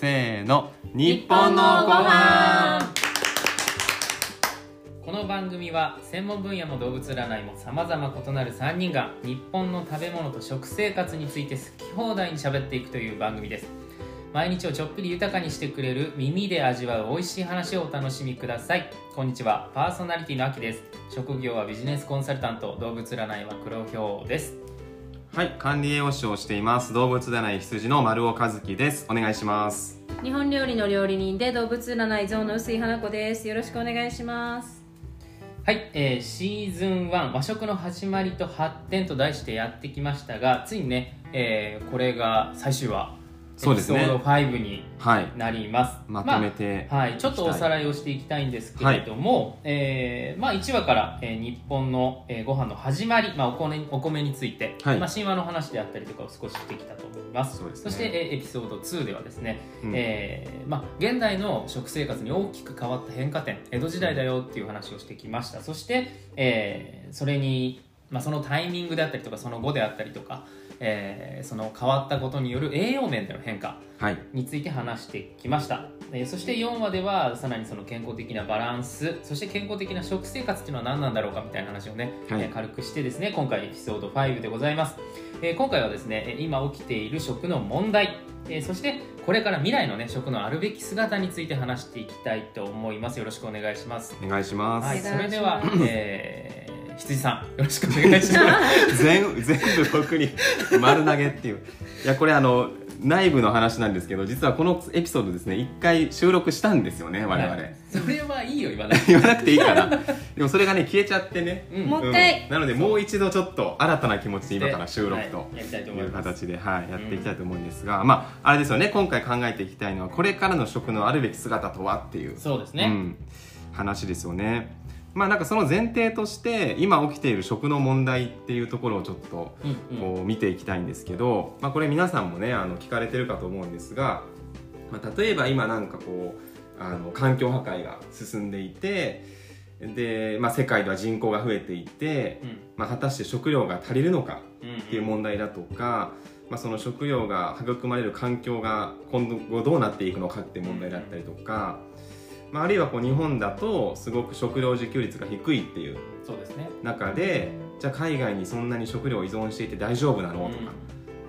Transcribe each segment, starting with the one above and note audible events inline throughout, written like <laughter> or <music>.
せーの。日本のご飯。この番組は専門分野も動物占いも様々異なる3人が日本の食べ物と食生活について好き放題に喋っていくという番組です。毎日をちょっぴり豊かにしてくれる耳で味わう美味しい話をお楽しみください。こんにちは。パーソナリティのあきです。職業はビジネスコンサルタント。動物占いは黒ひょうです。はい管理栄養士をしています。動物占い羊の丸尾和樹です。お願いします。日本料理の料理人で動物占い像の薄井花子です。よろしくお願いします。はい、えーシーズン1和食の始まりと発展と題してやってきましたがついにね、えーこれが最終話そうですね。エピソード5にはい。なります。まとめてまあはい、ちょっとおさらいをしていきたいんですけれども、えーまあ、1話から、えー日本の、えーご飯の始まり、まあ、お米お米について、はい。まあ、神話の話であったりとかを少ししてきたと思います。そうですね。して、えーエピソード2ではですね、うん。えーまあ、現代の食生活に大きく変わった変化点江戸時代だよっていう話をしてきました。そして、えーそれに、まあ、そのタイミングであったりとかその後であったりとか、えーその変わったことによる栄養面での変化はい。について話してきました、えーそして4話ではさらにその健康的なバランスそして健康的な食生活っていうのは何なんだろうかみたいな話をね、はい。えー軽くしてですね今回エピソード5でございます、えー今回はですねえー今起きている食の問題。えーそしてこれから未来のね食のあるべき姿について話していきたいと思います。よろしくお願いします。お願いします、はいそれでは、<laughs> えー羊さんよろしくお願いします。<laughs> 全全部僕に丸投げっていう。いやこれあの内部の話なんですけど実はこのエピソードですね一回収録したんですよね我々、はいそれはいいよ言わない言わなくていいから。でもそれがね消えちゃってね、うん。もう一回んなのでもう一度ちょっと新たな気持ちで今から収録とはい。やりたいという形で、はい、やっていきたいと思うんですが、まああれですよね今回考えていきたいのはこれからの食のあるべき姿とはっていう。そうですね、うん、話ですよね。まあなんかその前提として今起きている食の問題っていうところをちょっとうんうん。こう見ていきたいんですけど、まあ、これ皆さんもねあの聞かれてるかと思うんですが、まあ、例えば今なんかこうあの環境破壊が進んでいてで、まあ、世界では人口が増えていて、うん。まあ、果たして食料が足りるのかうんっていう問題だとか、まあ、その食料が育まれる環境が今後どうなっていくのかっていう問題だったりとか、まあ、あるいはこう日本だとすごく食料自給率が低いっていうそうですね。中でじゃあ海外にそんなに食料を依存していて大丈夫なの？とか、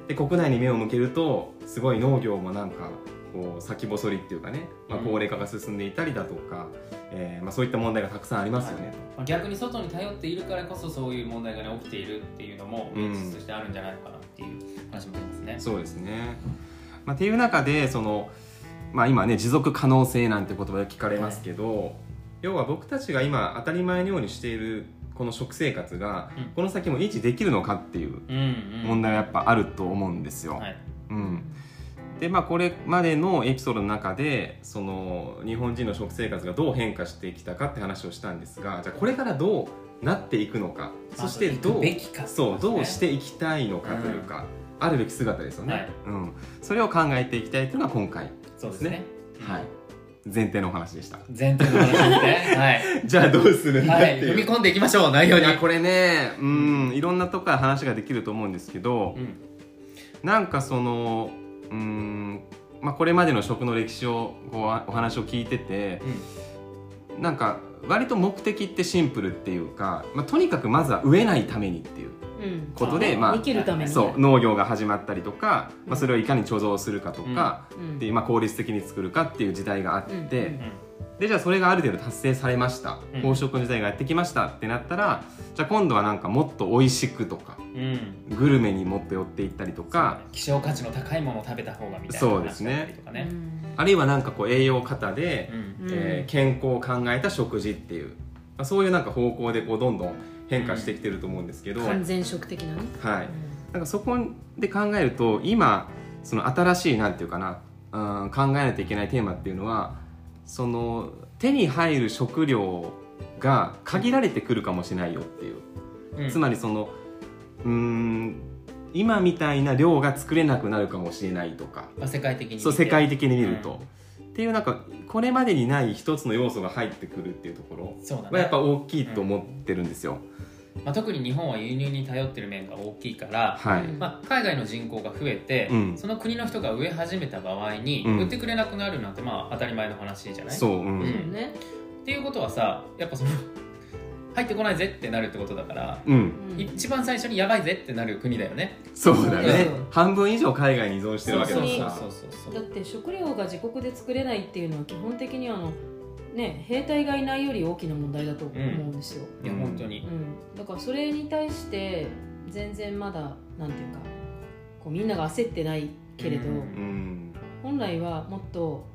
で国内に目を向けるとすごい農業もなんかこう先細りっていうかね、まあ、うん。高齢化が進んでいたりだとか、えーまあ、そういった問題がたくさんありますよね。まあ逆に外に頼っているからこそそういう問題が、ね、起きているっていうのもうん。事実としてあるんじゃないのかなっていう話もありますね。そうですね、まあ、っていう中でその、まあ、今ね持続可能性なんて言葉が聞かれますけど、要は僕たちが今当たり前のようにしているこの食生活が、うん。この先も維持できるのかっていううんうん、問題がやっぱあると思うんですよ。はい。うん。でまあ、これまでのエピソードの中でその日本人の食生活がどう変化してきたかって話をしたんですがじゃあこれからどうなっていくのかそしてどうそうどうしてていきたいのかというか、あるべき姿ですよね、はい。うん、それを考えていきたいというのが今回、そうですね。はい、前提のお話でした。前提の話ですね。<laughs> はい。じゃあどうするんだっはい、てい。う、踏み込んでいきましょう内容に。これねうんいろんなとこから話ができると思うんですけど、うん。なんかそのうん、まあ、これまでの食の歴史をこうお話を聞いててなんか割と目的ってシンプルっていうか、まあ、とにかくまずは飢えないためにっていう。うんことで、まあ生きるために。そう農業が始まったりとか、まあ、それをいかに貯蔵するかとか、うん。でまあ、効率的に作るかっていう時代があって、でじゃあそれがある程度達成されました。うん。飽食の時代がやってきましたってなったらじゃあ今度はなんかもっと美味しくとかうん。グルメにもっと寄っていったりとか、希少価値の高いものを食べた方がみたいなそうですね。話だったりとかね。あるいはなんかこう栄養過で、うん。うん。えー健康を考えた食事っていう、まあ、そういうなんか方向でこうどんどん変化してきてると思うんですけど、完全食的なね。はい、なんかそこで考えると今その新しいなんていうかな、うん、考えないといけないテーマっていうのはその手に入る食料が限られてくるかもしれないよっていう、うん。つまりそのうん今みたいな量が作れなくなるかもしれないとか。まあ、世界的にそう世界的に見ると、っていうなんかこれまでにない一つの要素が入ってくるっていうところそうだね。はやっぱ大きいと思ってるんですよ。まあ、特に日本は輸入に頼ってる面が大きいから、はい、うんまあ、海外の人口が増えて、うん。その国の人が植え始めた場合に、うん。売ってくれなくなるなんてまあ当たり前の話じゃない？そう、うん。ね。っていうことはさやっぱその <laughs> 入ってこないぜってなるってことだから、うん、うん。一番最初にやばいぜってなる国だよね。そうだそうだねよ半分以上海外に依存してるわけだからそうそうそうだって食料が自国で作れないっていうのは基本的にあのね兵隊がいないより大きな問題だと思うん。ですよ、いやうん。本当に。うん。だからそれに対して全然まだなんていうかこうみんなが焦ってないけれど、うん。うん本来はもっと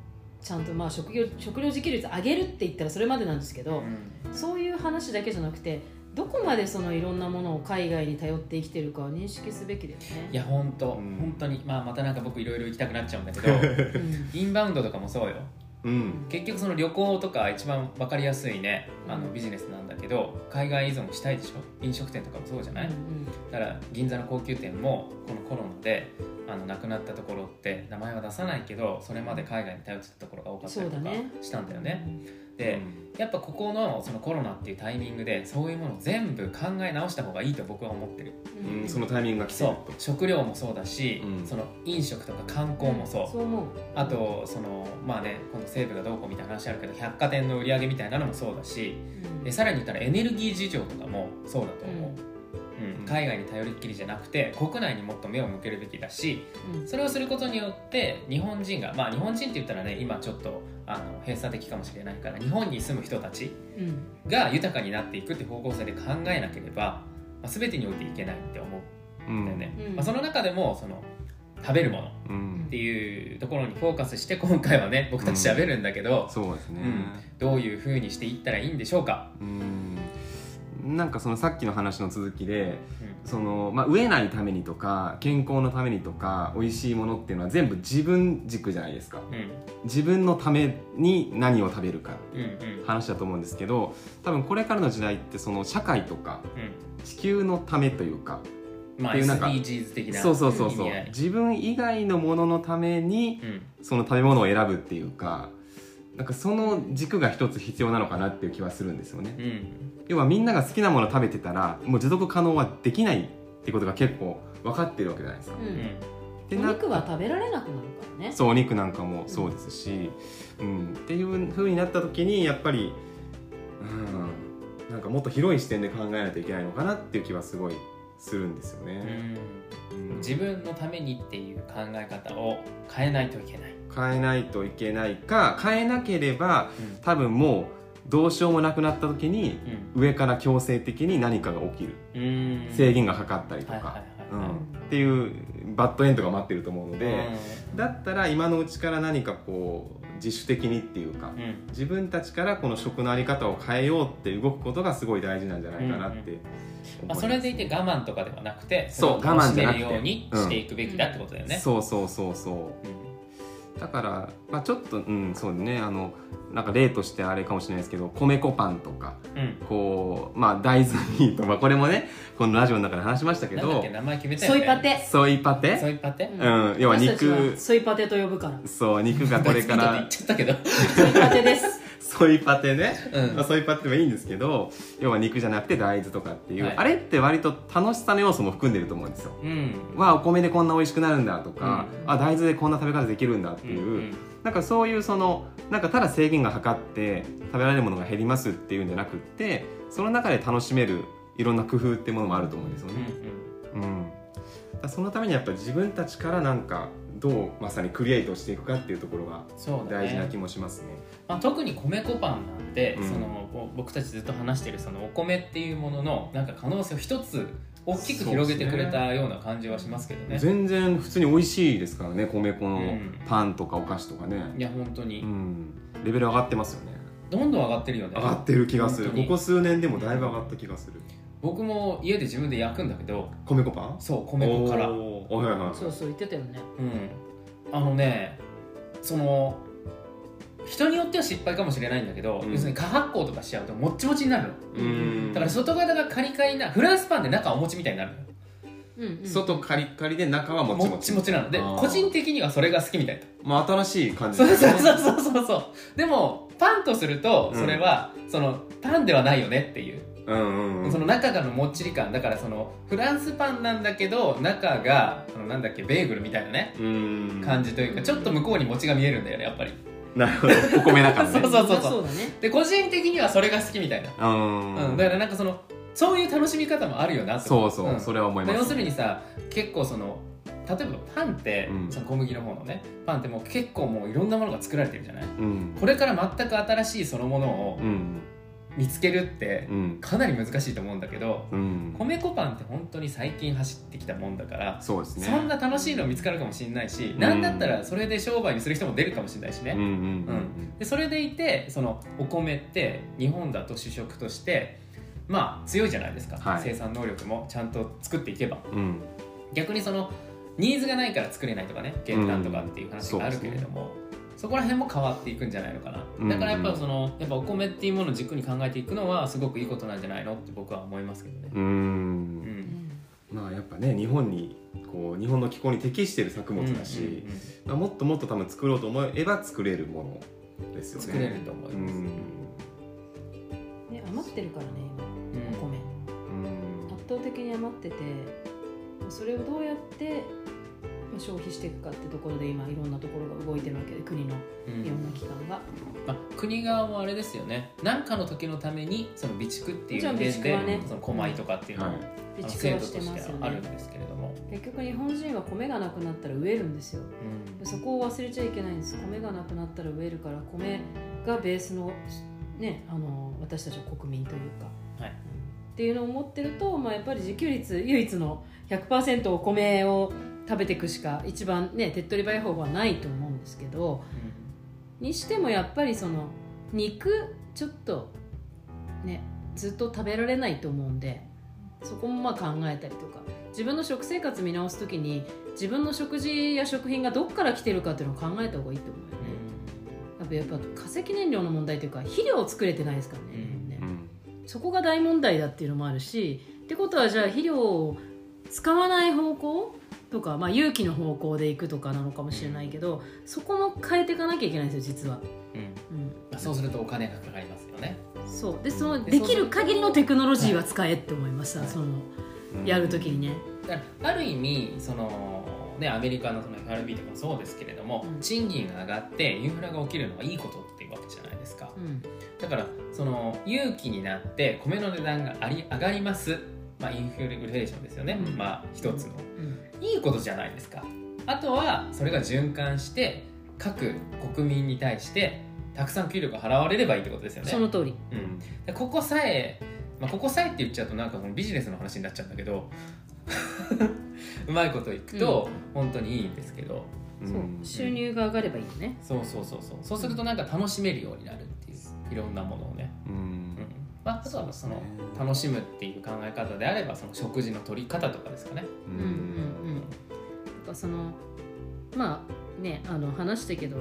ちゃんとまあ食料食料自給率上げるって言ったらそれまでなんですけど、そういう話だけじゃなくてどこまでそのいろんなものを海外に頼って生きてるかを認識すべきだよね。いや本当、うん。本当に。まあまたなんか僕いろいろ行きたくなっちゃうんだけどうん。インバウンドとかもそうようん。結局その旅行とか一番分かりやすいねあのビジネスなんだけど海外依存したいでしょ？飲食店とかもそうじゃない、だから銀座の高級店もこのコロナであの亡くなったところって名前は出さないけどそれまで海外に頼ってたところが多かったりとかしたんだよね。でやっぱここのそのコロナっていうタイミングでそういうものを全部考え直した方がいいと僕は思ってる。うんうん、そのタイミングが来てそるう。食料もそうだし、うん。その飲食とか観光もそう、そう思う。あとそのまあね今度西部がどうこうみたいな話あるけど百貨店の売り上げみたいなのもそうだしうさらに言ったらエネルギー事情とかもそうだと思う、うん。うん。海外に頼りっきりじゃなくて国内にもっと目を向けるべきだしうん。それをすることによって日本人がまあ日本人って言ったらね今ちょっとあの閉鎖的かもしれないから日本に住む人たちうん。が豊かになっていくって方向性で考えなければ、まあ、全てにおいていけないって思う。ん。だよね、うん。まあ、その中でもその食べるものうん。っていうところにフォーカスして今回はね僕たち喋るんだけど、そうですね、どういうふうにしていったらいいんでしょうか、うんなんかそのさっきの話の続きでうその、まあ、飢えないためにとか健康のためにとか美味しいものっていうのは全部自分軸じゃないですか。んうん。自分のために何を食べるかうんうん。話だと思うんですけど多分これからの時代ってその社会とかう地球のためというかんまんか SDGs 的なそうそうそうそう。自分以外のもののためにうん。その食べ物を選ぶっていうかなんかその軸が一つ必要なのかなっていう気はするんですよね。うん。要はみんなが好きなものを食べてたらもう持続可能はできないってことが結構分かってるわけじゃないですか、うん。おな肉は食べられなくなるからね。そうお肉なんかもそうですし、うん。っていう風になった時にやっぱり、うん、なんかもっと広い視点で考えないといけないのかなっていう気はすごいするんですよね、うん。自分のためにっていう考え方を変えないといけない、変えないといけないか変えなければうん。多分もうどうしようもなくなった時に上から強制的に何かが起きる。うん。制限がかかったりとか。っていうバッドエンドが待ってると思うので、うだったら今のうちから何かこう自主的にっていうかんうん。自分たちからこの食のあり方を変えようって動くことがすごい大事なんじゃないかなって思いまあ、ます、それでいて我慢とかではなくてそう我慢じゃなくて。るようにしていくべきだってことだよね、そうそうそうそう。うんだから、まあ、ちょっとうんそうねあのなんか例としてあれかもしれないですけど米粉パンとかうん。こうまあ大豆ミート、まあ、これもねこのラジオの中で話しましたけどなんだっけ名前決めたよね。ソイパテ。ソイパテ？ソイパテ？うん要は肉。ソイパテと呼ぶから。そう肉がこれか <laughs> 別に言らっちゃったけど。<laughs> ソイパテですソイパテね、うん。まあ、ソイパテもいいんですけど要は肉じゃなくて大豆とかっていう、はい。あれって割と楽しさの要素も含んでると思うんですよ。うん。わあお米でこんな美味しくなるんだとか、うん。あ大豆でこんな食べ方できるんだっていう、うんなんかそういうそのなんかただ制限がかかって食べられるものが減りますっていうんじゃなくってその中で楽しめるいろんな工夫ってものもあると思うんですようんね。うん。だからそのためにやっぱり自分たちからなんかどうまさにクリエイトしていくかっていうところが大事な気もしますね。まあ、特に米粉パンなんて、うん。そのぼ僕たちずっと話してるそのお米っていうもののなんか可能性を一つ大きく広げてくれたような感じはしますけどね。全然普通に美味しいですからね米粉のうんパンとかお菓子とかね、いや本当に、うん、レベル上がってますよね。どんどん上がってるよね。上がってる気がする。ここ数年でもだいぶ上がった気がする僕も家で自分で焼くんだけど米粉パン？そう米粉から。うんおー。はいはいはい。そうそう言ってたよね。あのねその人によっては失敗かもしれないんだけど、うん。要するに過発酵とかしちゃうともっちもちになるの。うん。だから外側がカリカリなフランスパンで中はお餅みたいになるの。ようんうん。外カリカリで中はもちもっもちちもちなの。であー。個人的にはそれが好きみたいな。まあ新しい感じ。そうですねそうそうそうそうそう。でもパンとするとうん。それは、そのパンではないよねっていううんうんうん。その中がのもっちり感。だからそのフランスパンなんだけど中がそのなんだっけベーグルみたいなね。うん。感じというかちょっと向こうに餅が見えるんだよねやっぱり。なるほど。お米だからね。<laughs> そうそうそうまあそうだね。で個人的にはそれが好きみたいな、うん。うん、だからなんかそのそういう楽しみ方もあるよなそうそう、ん。それは思います。要するにさ結構その例えばパンって、うん。その小麦の方のねパンってもう結構もういろんなものが作られてるじゃない。うん。これから全く新しいそのものをうん見つけるってうん。かなり難しいと思うんだけどうん。米粉パンって本当に最近走ってきたもんだからそうですね。そんな楽しいの見つかるかもしれないし、うん。なんだったらそれで商売にする人も出るかもしれないしね、うんでそれでいてそのお米って日本だと主食としてまあ強いじゃないですか、はい。生産能力もちゃんと作っていけば。逆にそのニーズがないから作れないとかね減反とかっていう話があるけれども、そこら辺も変わっていくんじゃないのかうんなだからやっぱそのやっぱお米っていうものを軸に考えていくのはすごくいいことなんじゃないのって僕は思いますけどね。ううん。うん。まあやっぱね日本にこう日本の気候に適している作物だし、うんうんうんまあもっともっと多分作ろうと思えば作れるものですよね。作れると思います、うん。ね余ってるからねうん。今お米。うん。圧倒的に余っててそれをどうやってまあ消費していくかってところで今いろんなところが動いてるわけで国のうん。いろんな機関が、まあ、国側もあれですよね。何かの時のためにその備蓄っていうもちろん備蓄はね。その米とかっていうのも、はいあの備蓄はして制度としますよねあるんですけれども、結局日本人は米がなくなったら植えるんですよ。うん。そこを忘れちゃいけないんです。米がなくなったら植えるから米がベースの,、ね、あの私たちの国民というか、はい。っていうのを持ってると、まあ、やっぱり自給率唯一の100%お米を食べていくしか一番ね手っ取り早い方法はないと思うんですけどにしてもやっぱりその肉ちょっとねずっと食べられないと思うんでそこもまあ考えたりとか自分の食生活見直す時に自分の食事や食品がどこから来てるかっていうのを考えた方がいいと思うよね、やっぱやっぱ化石燃料の問題というか肥料を作れてないですからね,、うん。ねうん。そこが大問題だっていうのもあるしってことはじゃあ肥料を使わない方向とか、まあ、有機の方向でいくとかなのかもしれないけどそこも変えていかなきゃいけないんですよ実は、うん。そうするとお金がかかりますよね。そう。でそのでできる限りのテクノロジーは使えって思いました、はい。そのうんやるときにね、ある意味そのねアメリカのその FRB とかもそうですけれども、うん。賃金が上がってインフラが起きるのはいいことっていうわけじゃないですか。うん。だからその有機になって米の値段があり上がります。まあインフレーションですよね、うん。まあ一つの。うんいいことじゃないですか。あとはそれが循環して各国民に対してたくさん給料が払われればいいってことですよね。その通り。うん、でここさえ、まあ、ここさえって言っちゃうとなんかこのビジネスの話になっちゃうんだけど <laughs> うまいこといくと本当にいいんですけど、そう。収入が上がればいいよね。そうそうそうそう。そうするとなんか楽しめるようになるっていういろんなものをね、うん。うん。まあ、あとはその楽しむっていう考え方であればその食事の取り方とかですかね、ううんそのまあねあの話したけど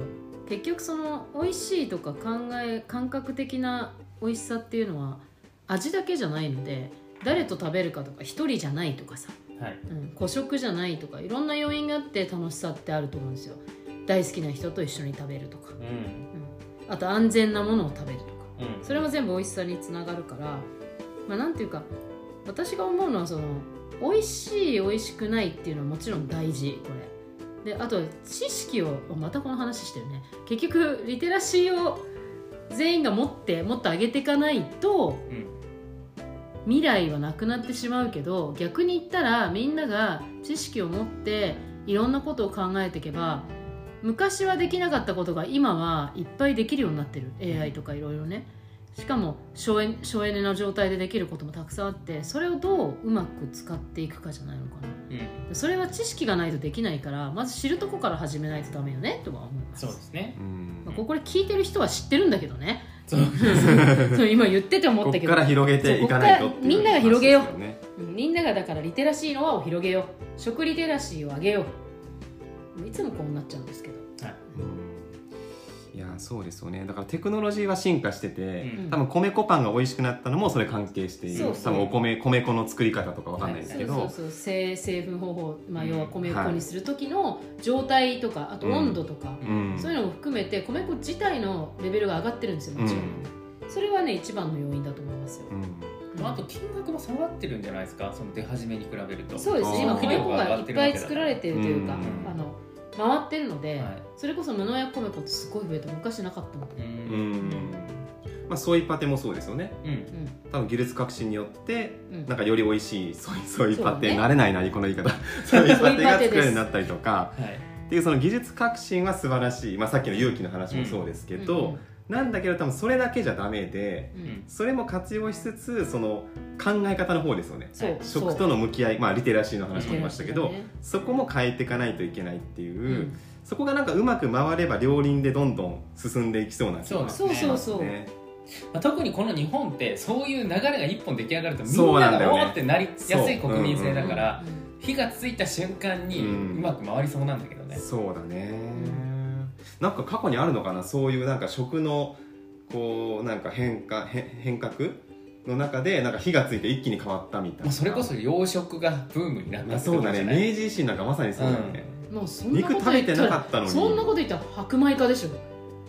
結局その美味しいとか考え感覚的な美味しさっていうのは味だけじゃないので誰と食べるかとか一人じゃないとかさ、はい。うん、個食じゃないとかいろんな要因があって楽しさってあると思うんですよ。大好きな人と一緒に食べるとか、うん。あと安全なものを食べるとか。うん、それも全部美味しさにつながるからまあなんていうか私が思うのはその美味しい美味しくないっていうのはもちろん大事これ。であと知識をまたこの話してるね。結局リテラシーを全員が持ってもっと上げていかないとうん。未来はなくなってしまうけど逆に言ったらみんなが知識を持っていろんなことを考えていけば昔はできなかったことが今はいっぱいできるようになってる。AI とかいろいろねしかも省エ省エネな状態でできることもたくさんあってそれをどううまく使っていくかじゃないのかな。うん。それは知識がないとできないからまず知るとこから始めないとダメよねとは思います。そうですね。うん。まあ、ここで聞いてる人は知ってるんだけどね。そう。<laughs> そう今言ってて思こったけど。っから広げていかないとみんなが広げよう。ね。うんみんながだからリテラシーの輪を広げよう。食リテラシーを上げよう。いつもこうなっちゃうんですけど。はい。うんそうですよね。だからテクノロジーは進化してて、うん。多分米粉パンが美味しくなったのもそれ関係している。そうそう。多分お米米粉の作り方とかわかんないですけど、そうそうそう。製製粉方法、まあ、うん要は米粉にする時の状態とかあと温度とか、うん。そういうのも含めて米粉自体のレベルが上がってるんですよもちろん、それはね一番の要因だと思いますよ、うん。まあ、あと金額も下がってるんじゃないですかその出始めに比べると。そうです。あー。今米粉がいっぱい作られてるというか、うん。あの回ってるので、はい。それこそ布や米粉ってすごい増えて昔なかったので、ううん。んまあソイパテもそうですよね。うん。多分技術革新によってうん。うんなんかより美味しいソイソイパテ、ね。慣れないなこの言い方。<laughs> ソイパテが作れるようになったりとか。はいっていうその技術革新は素晴らしい、まあ、さっきの勇気の話もそうですけど、うんうんなんだけど多分それだけじゃダメでうん。うんそれも活用しつつその考え方の方ですよね。食との向き合い、まあ、リテラシーの話もありましたけど、ね。そこも変えていかないといけないっていう、うん。そこがなんかうまく回れば両輪でどんどん進んでいきそうな気がそうそうそうそう、ね。まあ、特にこの日本ってそういう流れが一本出来上がるとみんそうななんだよね。がおーってなりやすい国民性だからう。ん。火がついた瞬間にううんまく回りそうなんだけどね、そうだね、なんか過去にあるのかなそういうなんか食のこうなんか変化変変革の中でなんか火がついて一気に変わったみたいな、まあ、それこそ洋食がブームになったってまあそうだね。明治維新なんかまさにそうだよね、もうそん。なこと肉食べてなかったのに。そんなこと言ったら白米化でしょ。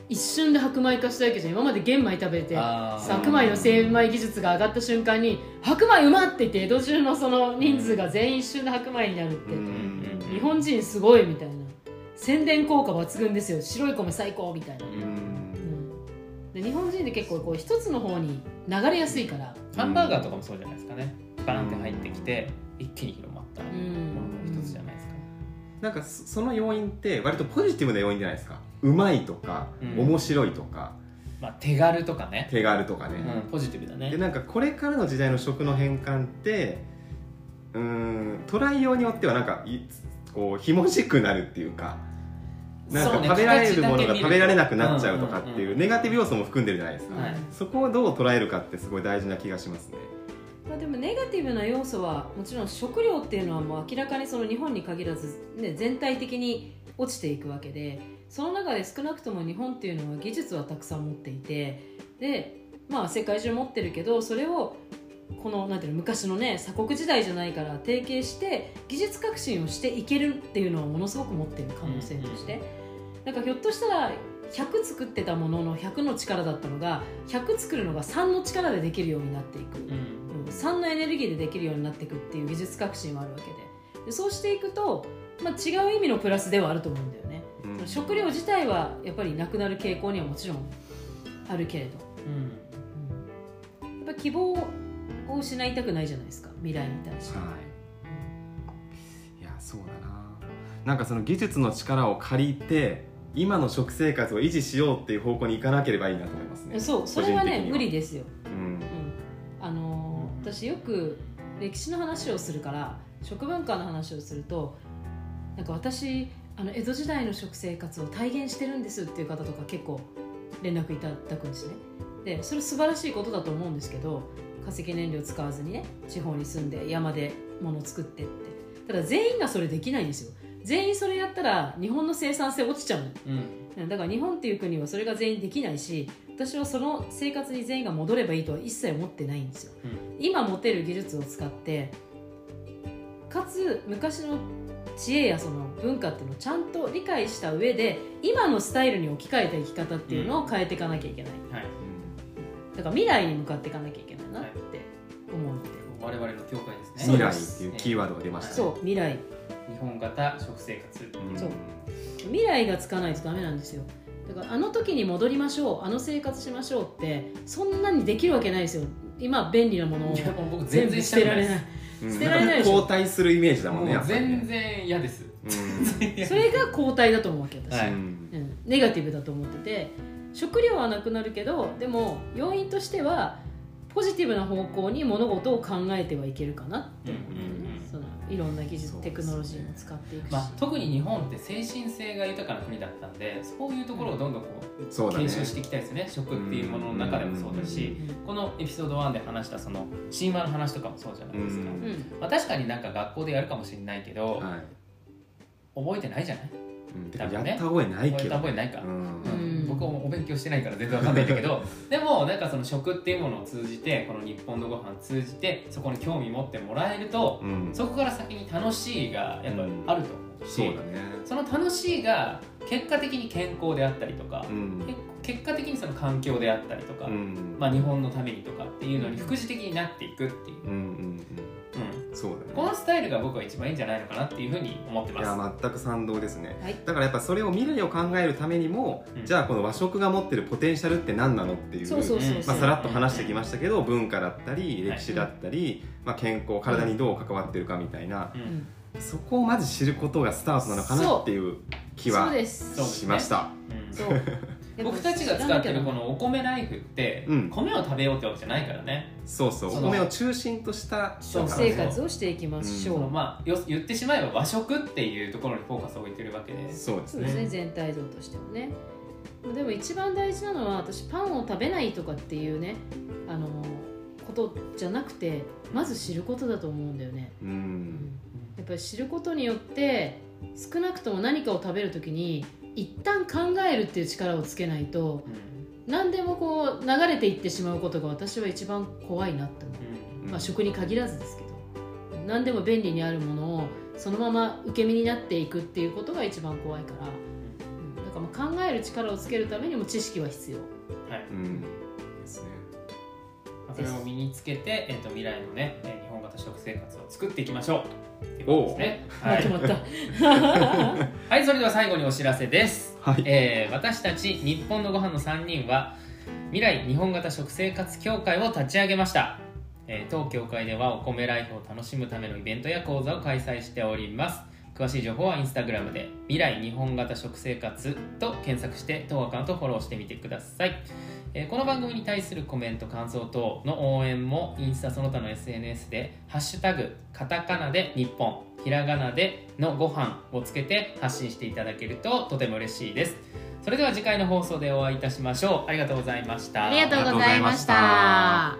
一瞬で白米化したわけじゃん。今まで玄米食べて白米の精米技術が上がった瞬間に白米うまって言って江戸中のその人数が全員一瞬で白米になるって、うん。日本人すごいみたいな宣伝効果抜群ですよ。白い米最高みたいな、うん。うん。で日本人で結構こう一つの方に流れやすいから。ハンバーガーとかもそうじゃないですかね。バーンって入ってきて一気に広まった。もうん。のの一つじゃないですか、なんかそその要因って割とポジティブな要因じゃないですか。うまいとか、うん。面白いとか。まあ、手軽とかね、手軽とかね、うん、ポジティブだね。でなんかこれからの時代の食の変換ってうーんトライ用によってはなんかいこうひもじくなるっていうかなんか食べられるものが食べられなくなっちゃうとかっていうネガティブ要素も含んでるじゃないですか、はい。そこをどう捉えるかってすごい大事な気がしますね。まあ、でもネガティブな要素はもちろん食料っていうのはもう明らかにその日本に限らず、ね、全体的に落ちていくわけでその中で少なくとも日本っていうのは技術はたくさん持っていてで、まあ、世界中持ってるけどそれをこのなんていうの昔のね鎖国時代じゃないから提携して技術革新をしていけるっていうのはものすごく持ってる可能性として、なんかひょっとしたら100作ってたものの100の力だったのが100作るのが3の力でできるようになっていく。うん。うん。3のエネルギーでできるようになっていくっていう技術革新はあるわけで。でそうしていくと、まあ、違う意味のプラスではあると思うんだよね、うん。食料自体はやっぱりなくなる傾向にはもちろんあるけれど、うんやっぱ希望を失いたくないじゃないですか未来に対して、はい。いやそうだな。なんかその技術の力を借りて今の食生活を維持しようっていう方向に行かなければいいなと思いますね。そうそれはね無理ですよ、うん。うん。あのー私よく歴史の話をするから食文化の話をするとなんか私あの江戸時代の食生活を体現してるんですっていう方とか結構連絡いただくんですね。でそれ素晴らしいことだと思うんですけど化石燃料使わずにね地方に住んで山で物を作ってって。ただ全員がそれできないんですよ。全員それやったら日本の生産性落ちちゃうの。うん。だから日本っていう国はそれが全員できないし私はその生活に全員が戻ればいいとは一切思ってないんですよ、今持てる技術を使ってかつ昔の知恵やその文化っていうのをちゃんと理解した上で今のスタイルに置き換えた生き方っていうのを変えていかなきゃいけない、はい。だから未来に向かっていかなきゃいけない我々の境界ですね。未来っていうキーワードが出ましたね。そう未来。日本型食生活。うん。そう。未来がつかないとダメなんですよ。だからあの時に戻りましょうあの生活しましょうってそんなにできるわけないですよ。今便利なものをいやもう僕全然捨てられない。うん。捨てられない交代するイメージだもんね全然嫌です。うん。それが交代だと思うわけ私、うん、ネガティブだと思ってて。食料はなくなるけどでも要因としてはポジティブな方向に物事を考えてはいけるかなって。思うんだよね、うんうん。うんそのいろんな技術ねテクノロジーも使っていくし、まあ、特に日本って精神性が豊かな国だったんでそういうところをどんどんこそうう継承していきたいですよね。食っていうものの中でもそうだしこのエピソード1で話したその神話の話とかもそうじゃないですか、うんうんまあ、確かになんか学校でやるかもしれないけど、はい。覚えてないじゃない？うんてか多分ね。やった覚えない覚えけどた覚えないか、うん。うん僕はお勉強してないから全然わかんないんだけど <laughs> でもなんかその食っていうものを通じてこの日本のご飯を通じてそこに興味持ってもらえるとうん。そこから先に楽しいがやっぱりあると思うし、そうだね。その楽しいが結果的に健康であったりとか、うん。結果的にその環境であったりとか、うん。まあ、日本のためにとかっていうのに副次的になっていくっていう、うんうんうんうんそうだね。このスタイルが僕は一番いいんじゃないのかなっていうふうに思っています。や全く賛同ですね。はい。だからやっぱそれを未来を考えるためにも、うん。じゃあこの和食が持ってるポテンシャルって何なのっていうさらっと話してきましたけど文化だったり歴史だったり、まあ、健康体にどう関わってるかみたいな。ううん。んそこをまず知ることがスタートなのかなっていう気はですそうです。しました。うんそう <laughs> 僕たちが使ってるこののお米ライフって、うん。米を食べようってわけじゃないからね。そうそう。お米を中心としたそう生活をしていきましょう、まあよ言ってしまえば和食っていうところにフォーカスを置いてるわけで。そうですね。ね全体像としてもね。でも一番大事なのは私パンを食べないとかっていうねあのことじゃなくてまず知ることだと思うんだよね、うん。やっぱり知ることによって少なくとも何かを食べるときに一旦考えるっていう力をつけないとうん。何でもこう流れていってしまうことが私は一番怖いなって思う、うん。まあ、食に限らずですけど。何でも便利にあるものをそのまま受け身になっていくっていうことが一番怖いから、うん、だからまあ考える力をつけるためにも知識は必要。はい。うんそれを身につけて、えー、と未来のねえー日本型食生活を作っていきましょう。ってことですね。はい。まと、まった。<laughs> はい、それでは最後にお知らせです。はい。えー私たち日本のご飯の3人は未来日本型食生活協会を立ち上げました、えー当協会ではお米ライフを楽しむためのイベントや講座を開催しております詳しい情報はインスタグラムで。未来日本型食生活と検索して当アカウントフォローしてみてください、えこの番組に対するコメント感想等の応援もインスタその他の SNS で「ハッシュタグカタカナで日本」ひらがなでのご飯をつけて発信していただけるととても嬉しいです。それでは次回の放送でお会いいたしましょう。ありがとうございました。ありがとうございました。